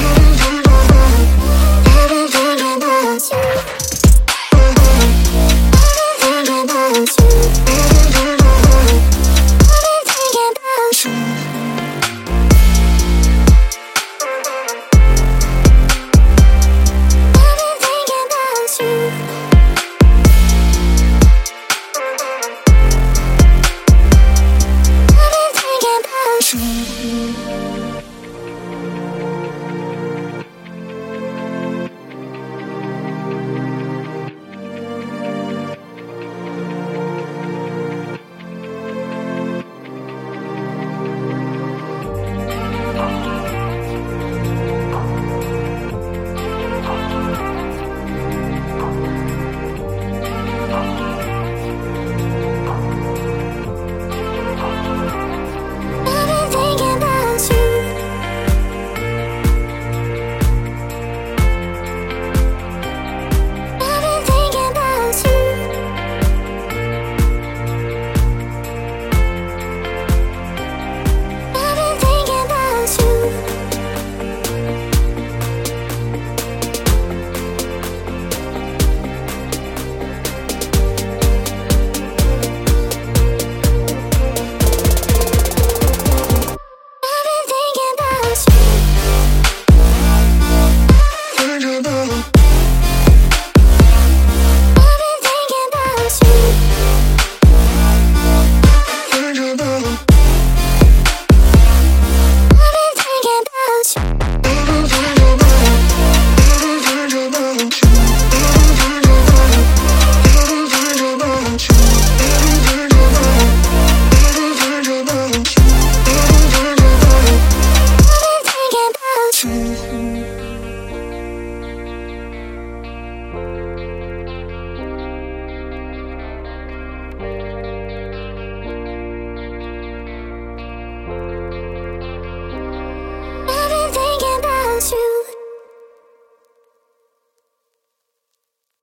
Ooh.